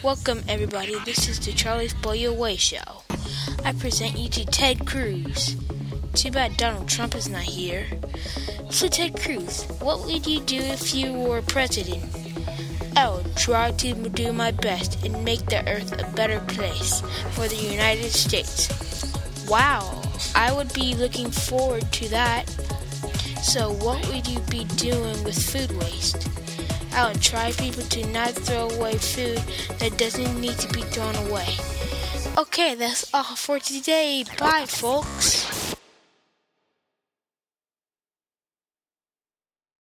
Welcome, everybody. This is the Charlie's Boy Away show. I present you to Ted Cruz. Too bad Donald Trump is not here. So, Ted Cruz, what would you do if you were president? I would try to do my best and make the earth a better place for the United States. Wow, I would be looking forward to that. So, what would you be doing with food waste? I would try people to not throw away food that doesn't need to be thrown away. Okay, that's all for today. Bye, folks.